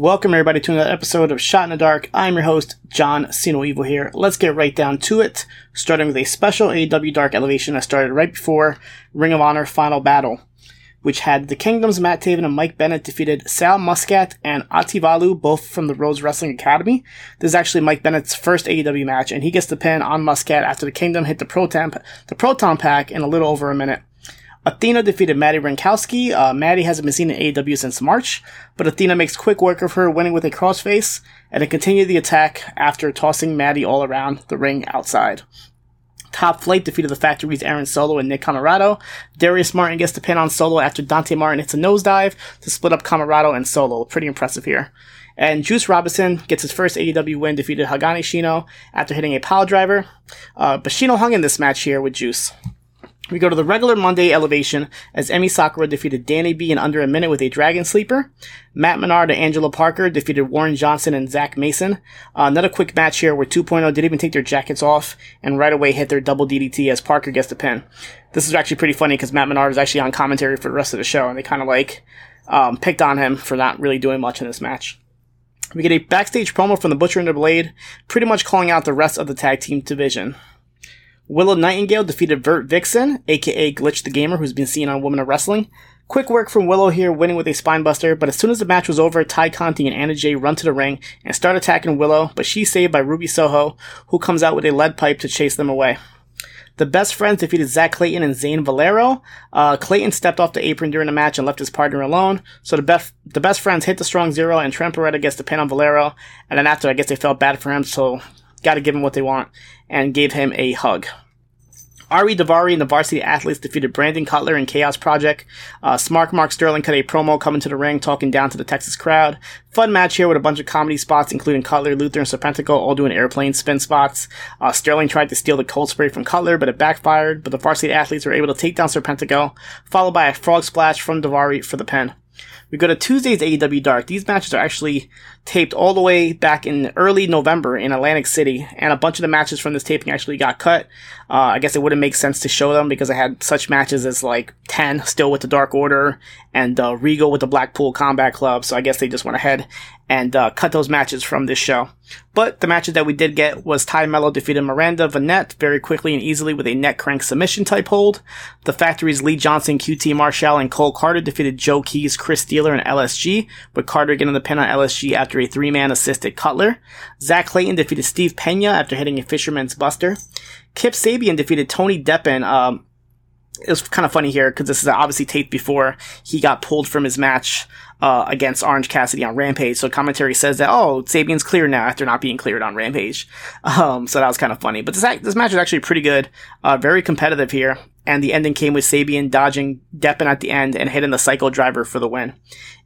Welcome everybody to another episode of Shot in the Dark. I'm your host, John Siino Evil here. Let's get right down to it, starting with a special AEW Dark elevation that started right before Ring of Honor Final Battle, which had the Kingdom's Matt Taven and Mike Bennett defeated Sal Muscat and Ativalu, both from the Rose Wrestling Academy. This is actually Mike Bennett's first AEW match, and he gets the pin on Muscat after the Kingdom hit the Proton, the Proton Pack in a little over a minute. Athena defeated Madi Wrenkowski. Uh, Maddie hasn't been seen in AEW since March, but Athena makes quick work of her, winning with a crossface, and then continued the attack after tossing Maddie all around the ring outside. Top Flight defeated the Factory's Aaron Solo and Nick Comoroto. Darius Martin gets the pin on Solo after Dante Martin hits a nosedive to split up Comoroto and Solo. Pretty impressive here. And Juice Robinson gets his first AEW win, defeated Hagane Shino after hitting a pile driver. Uh, but Shino hung in this match here with Juice. We go to the regular Monday elevation as Emi Sakura defeated Danny B in under a minute with a Dragon Sleeper. Matt Menard and Angela Parker defeated Warren Johnson and Zach Mason. Uh, another quick match here where 2.0 didn't even take their jackets off and right away hit their double DDT as Parker gets the pin. This is actually pretty funny because Matt Menard is actually on commentary for the rest of the show and they kind of like um, picked on him for not really doing much in this match. We get a backstage promo from the Butcher and the Blade, pretty much calling out the rest of the tag team division. Willow Nightingale defeated Vert Vixen, aka Glitch the Gamer, who's been seen on Women of Wrestling. Quick work from Willow here, winning with a spinebuster, but as soon as the match was over, Tay Conti and Anna Jay run to the ring and start attacking Willow, but she's saved by Ruby Soho, who comes out with a lead pipe to chase them away. The best friends defeated Zach Clayton and Zane Valero. Uh, Clayton stepped off the apron during the match and left his partner alone. So the best the best friends hit the strong zero, and Trent gets the pin on Valero. And then after, I guess they felt bad for him, so got to give him what they want, and gave him a hug. Ari Daivari and the Varsity Athletes defeated Brandon Cutler and Chaos Project. Uh, Smart Mark Sterling cut a promo coming to the ring, talking down to the Texas crowd. Fun match here with a bunch of comedy spots, including Cutler, Luther, and Serpentico all doing airplane spin spots. Uh, Sterling tried to steal the cold spray from Cutler, but it backfired. But the Varsity Athletes were able to take down Serpentico, followed by a frog splash from Daivari for the pin. We go to Tuesday's AEW Dark. These matches are actually taped all the way back in early November in Atlantic City, and a bunch of the matches from this taping actually got cut. Uh, I guess it wouldn't make sense to show them because I had such matches as like 10 still with the Dark Order and uh, Regal with the Blackpool Combat Club, so I guess they just went ahead and uh, cut those matches from this show. But the matches that we did get was Tay Melo defeated Miranda Vionette very quickly and easily with a neck crank submission type hold. The Factory's Lee Johnson, QT Marshall, and Cole Carter defeated Joe Keys, Chris Steeler, and LSG, with Carter getting the pin on LSG after a three-man assisted Cutter. Zach Clayton defeated Steve Pena after hitting a Fisherman's Buster. Kip Sabian defeated Tony Deppen, um, it was kind of funny here because this is obviously taped before he got pulled from his match uh, against Orange Cassidy on Rampage. So commentary says that oh Sabian's clear now after not being cleared on Rampage. Um, so that was kind of funny. But this this match was actually pretty good, uh, very competitive here. And the ending came with Sabian dodging Deppen at the end and hitting the cycle Driver for the win.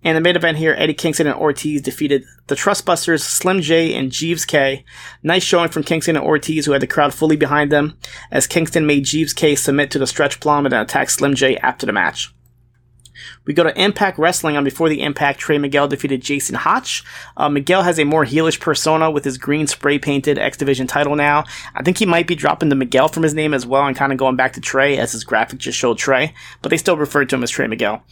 In the main event here, Eddie Kingston and Ortiz defeated the Trustbusters, Slim J, and Jeeves Kay. Nice showing from Kingston and Ortiz, who had the crowd fully behind them, as Kingston made Jeeves Kay submit to the stretch plum and attack Slim J after the match. We go to Impact Wrestling on Before the Impact. Trey Miguel defeated Jason Hotch. Uh, Miguel has a more heelish persona with his green spray painted X Division title now. I think he might be dropping the Miguel from his name as well and kind of going back to Trey as his graphic just showed Trey, but they still refer to him as Trey Miguel.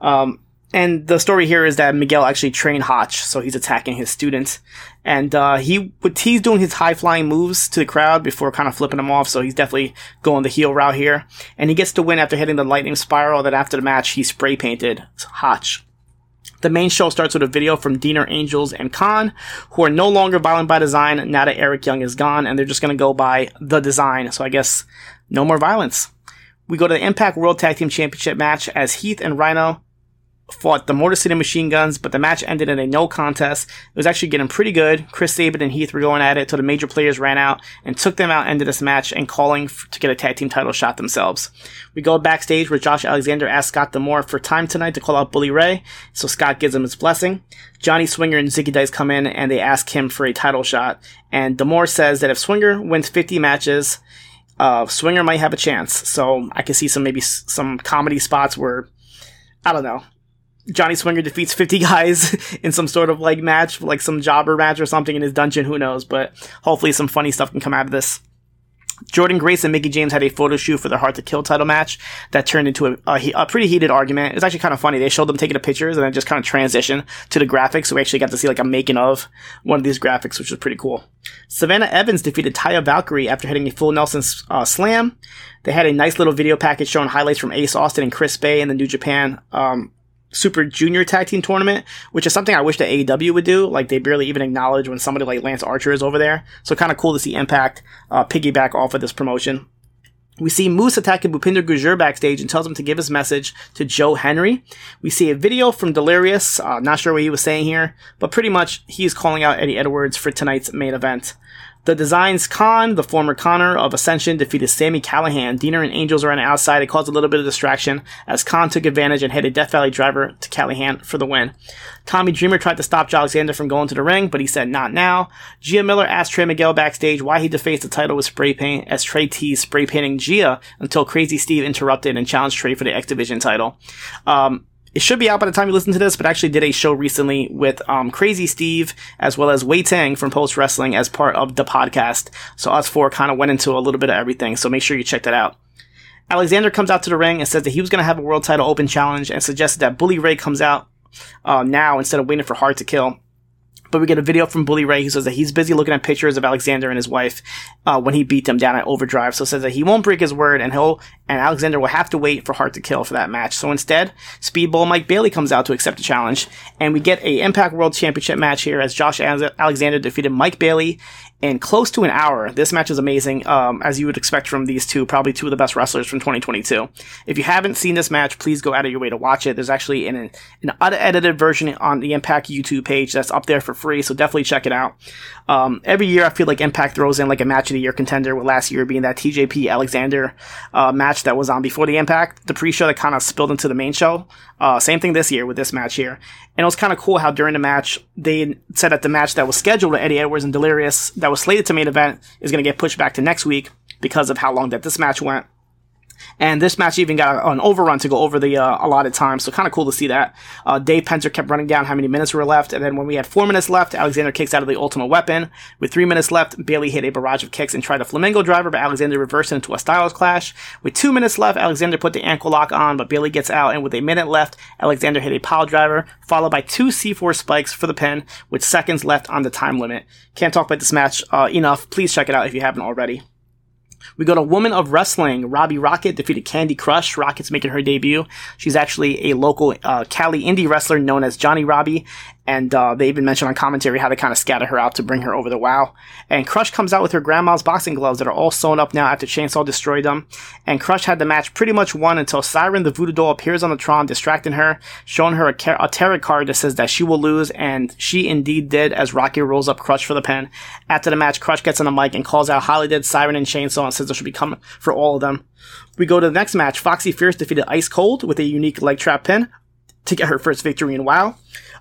Um, and the story here is that Miguel actually trained Hotch, so he's attacking his students. And uh, he he's doing his high flying moves to the crowd before kind of flipping them off, so he's definitely going the heel route here. And he gets to win after hitting the lightning spiral that after the match he spray painted Hotch. The main show starts with a video from Deaner Angels and Kon, who are no longer violent by design now that Eric Young is gone, and they're just gonna go by the design. So I guess no more violence. We go to the Impact World Tag Team Championship match as Heath and Rhino fought the Motor City Machine Guns, but the match ended in a no contest. It was actually getting pretty good. Chris Sabin and Heath were going at it till the major players ran out and took them out into this match and calling f- to get a tag team title shot themselves. We go backstage where Josh Alexander asks Scott D'Amore for time tonight to call out Bully Ray, so Scott gives him his blessing. Johnny Swinger and Zicky Dice come in and they ask him for a title shot, and D'Amore says that if Swinger wins 50 matches, uh, Swinger might have a chance. So I can see some maybe s- some comedy spots where I don't know. Johnny Swinger defeats 50 guys in some sort of like match, like some jobber match or something in his dungeon, who knows, but hopefully some funny stuff can come out of this. Jordynne Grace and Mickie James had a photo shoot for their Hard to Kill title match that turned into a, a, a pretty heated argument. It's actually kind of funny. They showed them taking the pictures and then just kind of transition to the graphics. So we actually got to see like a making of one of these graphics, which was pretty cool. Savannah Evans defeated Taya Valkyrie after hitting a full Nelson uh, slam. They had a nice little video package showing highlights from Ace Austin and Chris Bey in the New Japan um, Super Junior Tag Team Tournament, which is something I wish that AEW would do. Like they barely even acknowledge when somebody like Lance Archer is over there. So kind of cool to see Impact uh, piggyback off of this promotion. We see Moose attacking Bhupinder Gujjar backstage and tells him to give his message to Joe Hendry. We see a video from Delirious, uh, not sure what he was saying here, but pretty much he's calling out Eddie Edwards for tonight's main event. The Designs Kon, the former Konnor of Ascension, defeated Sami Callihan. Deaner and Angels are on the outside. It caused a little bit of distraction as Kon took advantage and hit a Death Valley driver to Callihan for the win. Tommy Dreamer tried to stop Alexander from going to the ring, but he said not now. Gia Miller asked Trey Miguel backstage why he defaced the title with spray paint as Trey teased spray painting Gia until Crazy Steve interrupted and challenged Trey for the X Division title. Um, it should be out by the time you listen to this, but actually did a show recently with um, Crazy Steve as well as Wai Ting from Post Wrestling as part of the podcast. So us four kind of went into a little bit of everything. So make sure you check that out. Alexander comes out to the ring and says that he was going to have a world title open challenge and suggested that Bully Ray comes out uh, now instead of waiting for Hard to Kill. But we get a video from Bully Ray who says that he's busy looking at pictures of Alexander and his wife uh, when he beat them down at Overdrive. So says that he won't break his word and he'll and Alexander will have to wait for Hard to Kill for that match. So instead, Speedball Mike Bailey comes out to accept the challenge, and we get a Impact World Championship match here as Josh Alexander defeated Mike Bailey in close to an hour. This match is amazing, um, as you would expect from these two, probably two of the best wrestlers from 2022. If you haven't seen this match, please go out of your way to watch it. There's actually an, an unedited version on the Impact YouTube page that's up there for free, so definitely check it out. Um, every year, I feel like Impact throws in like a match of the year contender, with last year being that TJP Alexander uh, match that was on before the Impact, the pre-show that kind of spilled into the main show. Uh, same thing this year with this match here. And it was kind of cool how during the match, they said that the match that was scheduled with Eddie Edwards and Delirious, that was slated to main event, is going to get pushed back to next week because of how long that this match went. And this match even got an overrun to go over the uh, allotted time, so kind of cool to see that. Uh, Dave Penzer kept running down how many minutes were left, and then when we had four minutes left, Alexander kicks out of the Ultimate Weapon. With three minutes left, Bailey hit a barrage of kicks and tried a Flamingo driver, but Alexander reversed into a Styles Clash. With two minutes left, Alexander put the ankle lock on, but Bailey gets out, and with a minute left, Alexander hit a pile driver, followed by two C4 spikes for the pin, with seconds left on the time limit. Can't talk about this match uh, enough. Please check it out if you haven't already. We go to Woman of Wrestling. Robbie Rocket defeated Kandi Krush. Rocket's making her debut. She's actually a local uh, Cali indie wrestler known as Johnny Robbie, and uh, they even mentioned on commentary how they kind of scatter her out to bring her over the WoW. And Crush comes out with her grandma's boxing gloves that are all sewn up now after Chainsaw destroyed them. And Crush had the match pretty much won until Siren the Voodoo Doll appears on the Tron, distracting her, showing her a, car- a tarot card that says that she will lose, and she indeed did as Rocky rolls up Crush for the pin. After the match, Crush gets on the mic and calls out Holidead, Siren, and Chainsaw and says there should be coming for all of them. We go to the next match. Foxy Fierce defeated Ice Cold with a unique leg trap pin to get her first victory in WoW.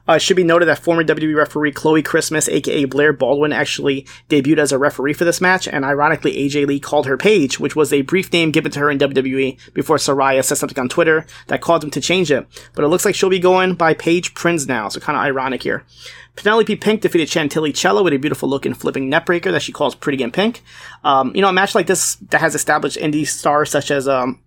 Uh, it should be noted that former WWE referee Chloe Christmas, aka Blair Baldwin, actually debuted as a referee for this match, and ironically, AJ Lee called her Paige, which was a brief name given to her in WWE before Saraya said something on Twitter that caused him to change it. But it looks like she'll be going by Paige Prince now, so kind of ironic here. Penelope Pink defeated Chantilly Chella with a beautiful looking flipping neckbreaker that she calls Pretty in Pink. Um, you know, a match like this that has established indie stars such as um,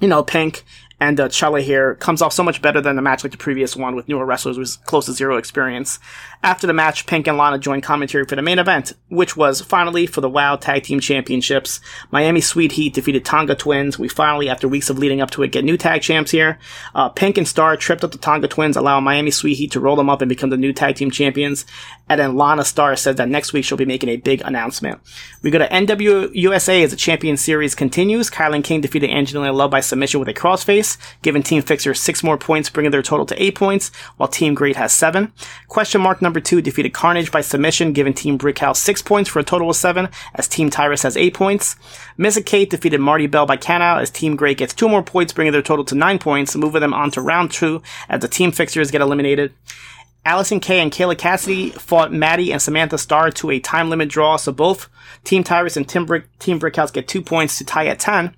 you know, Pink and uh, Chale here comes off so much better than the match like the previous one with newer wrestlers with close to zero experience. After the match, Pink and Lana joined commentary for the main event, which was finally for the WoW Tag Team Championships. Miami Sweet Heat defeated Tonga Twins. We finally, after weeks of leading up to it, get new tag champs here. Uh, Pink and Star tripped up the Tonga Twins, allowing Miami Sweet Heat to roll them up and become the new tag team champions. And then Lana Star says that next week she'll be making a big announcement. We go to NWA USA as the Champion Series continues. Kylan King defeated Angelina Love by submission with a crossface, giving Team Fixer six more points, bringing their total to eight points, while Team Great has seven. Question mark number two defeated Carnage by submission, giving Team Brickhouse six points for a total of seven, as Team Tyrus has eight points. Missa Kate defeated Marty Bell by countout, as Team Great gets two more points, bringing their total to nine points, moving them on to round two as the Team Fixers get eliminated. Allysin Kay and Kayla Cassidy fought Maddie and Samantha Starr to a time limit draw, so both Team Tyrus and Team, Brick, Team Brickhouse get two points to tie at 10.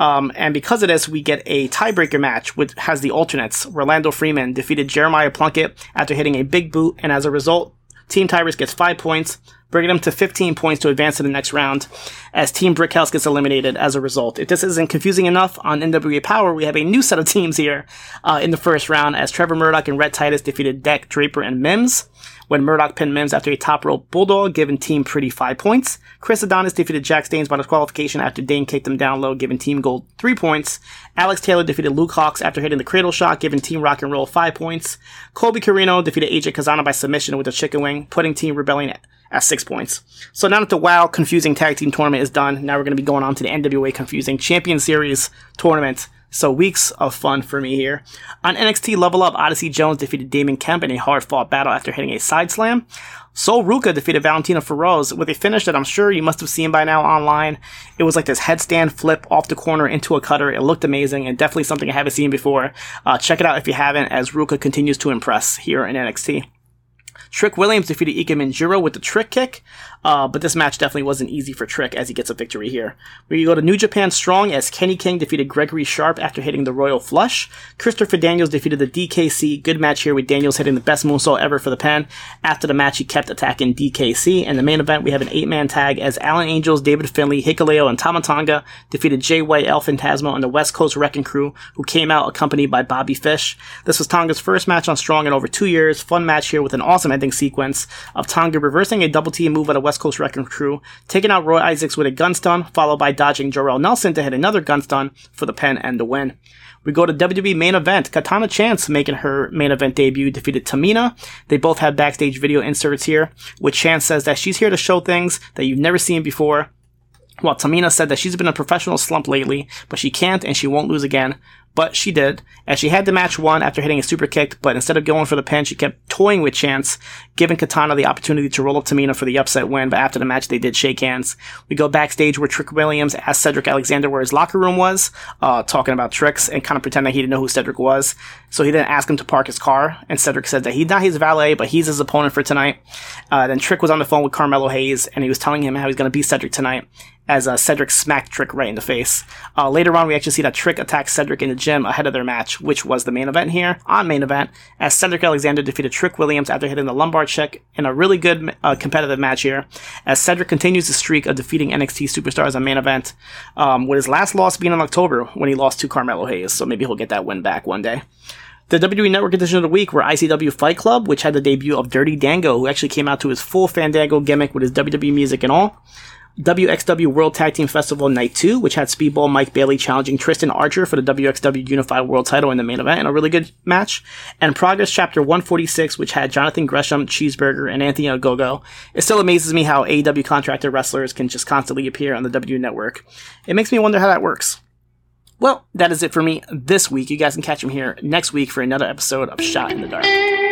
Um, and because of this, we get a tiebreaker match, which has the alternates. Rolando Freeman defeated Jeremiah Plunkett after hitting a big boot, and as a result, Team Tyrus gets five points, bringing them to 15 points to advance to the next round as Team Brickhouse gets eliminated as a result. If this isn't confusing enough on NWA Powerrr, we have a new set of teams here uh, in the first round as Trevor Murdoch and Rhett Titus defeated Deck, Draper, and Mims when Murdoch pinned Mims after a top rope bulldog, giving Team Pretty 5 points. Chris Adonis defeated Jack Staines by disqualification after Dane kicked him down low, giving Team Gold 3 points. Alex Taylor defeated Luke Hawx after hitting the cradle shot, giving Team Rock and Roll 5 points. Colby Corino defeated AJ Cazana by submission with a chicken wing, putting Team Rebellion at six points. So now that the WoW confusing tag team tournament is done, now we're going to be going on to the NWA confusing champion series tournament. So weeks of fun for me here. On NXT Level Up, Odyssey Jones defeated Damon Kemp in a hard fought battle after hitting a side slam. Sol Ruca defeated Valentina Feroz with a finish that I'm sure you must have seen by now online. It was like this headstand flip off the corner into a cutter. It looked amazing and definitely something I haven't seen before. Uh, check it out if you haven't, as Ruca continues to impress here in NXT. Trick Williams defeated Ikemen Jiro with the trick kick, uh, but this match definitely wasn't easy for Trick as he gets a victory here. We go to New Japan Strong as Kenny King defeated Gregory Sharp after hitting the Royal Flush. Christopher Daniels defeated the DKC. Good match here with Daniels hitting the best moonsault ever for the pen. After the match, he kept attacking DKC. And the main event, we have an eight-man tag as Alan Angels, David Finlay, Hikuleo, and Tama Tonga defeated Jay White, El Phantasmo, and the West Coast Wrecking Crew, who came out accompanied by Bobby Fish. This was Tonga's first match on Strong in over two years. Fun match here with an awesome ending sequence of Tonga reversing a double team move at a West Coast Wrecking Crew, taking out Roy Isaacs with a gun stun, followed by dodging Jorel Nelson to hit another gun stun for the pen and the win. We go to WWE main event. Katana Chance making her main event debut defeated Tamina. They both have backstage video inserts here, which Chance says that she's here to show things that you've never seen before. While Tamina said that she's been a professional slump lately, but she can't and she won't lose again but she did, as she had the match won after hitting a super kick, but instead of going for the pin, she kept toying with Chance, giving Katana the opportunity to roll up Tamina for the upset win, but after the match, they did shake hands. We go backstage where Trick Williams asked Cedric Alexander where his locker room was, uh, talking about tricks and kind of pretending he didn't know who Cedric was. So he didn't ask him to park his car, and Cedric said that he's not his valet, but he's his opponent for tonight. Uh, then Trick was on the phone with Carmelo Hayes, and he was telling him how he's going to beat Cedric tonight as uh, Cedric smacked Trick right in the face. Uh, later on, we actually see that Trick attacks Cedric in the gym ahead of their match, which was the main event here. On main event, as Cedric Alexander defeated Trick Williams after hitting the lumbar check in a really good uh, competitive match here. As Cedric continues the streak of defeating NXT superstars on main event, um, with his last loss being in October when he lost to Carmelo Hayes. So maybe he'll get that win back one day. The WWE Network edition of the week were ICW Fight Club, which had the debut of Dirty Dango, who actually came out to his full Fandango gimmick with his WWE music and all. WXW World Tag Team Festival Night 2, which had Speedball Mike Bailey challenging Tristan Archer for the WXW Unified World title in the main event in a really good match. And Progress Chapter 146, which had Jonathan Gresham, Cheeseburger, and Anthony Ogogo. It still amazes me how AEW contracted wrestlers can just constantly appear on the W Network. It makes me wonder how that works. Well, that is it for me this week. You guys can catch me here next week for another episode of Shot in the Dark.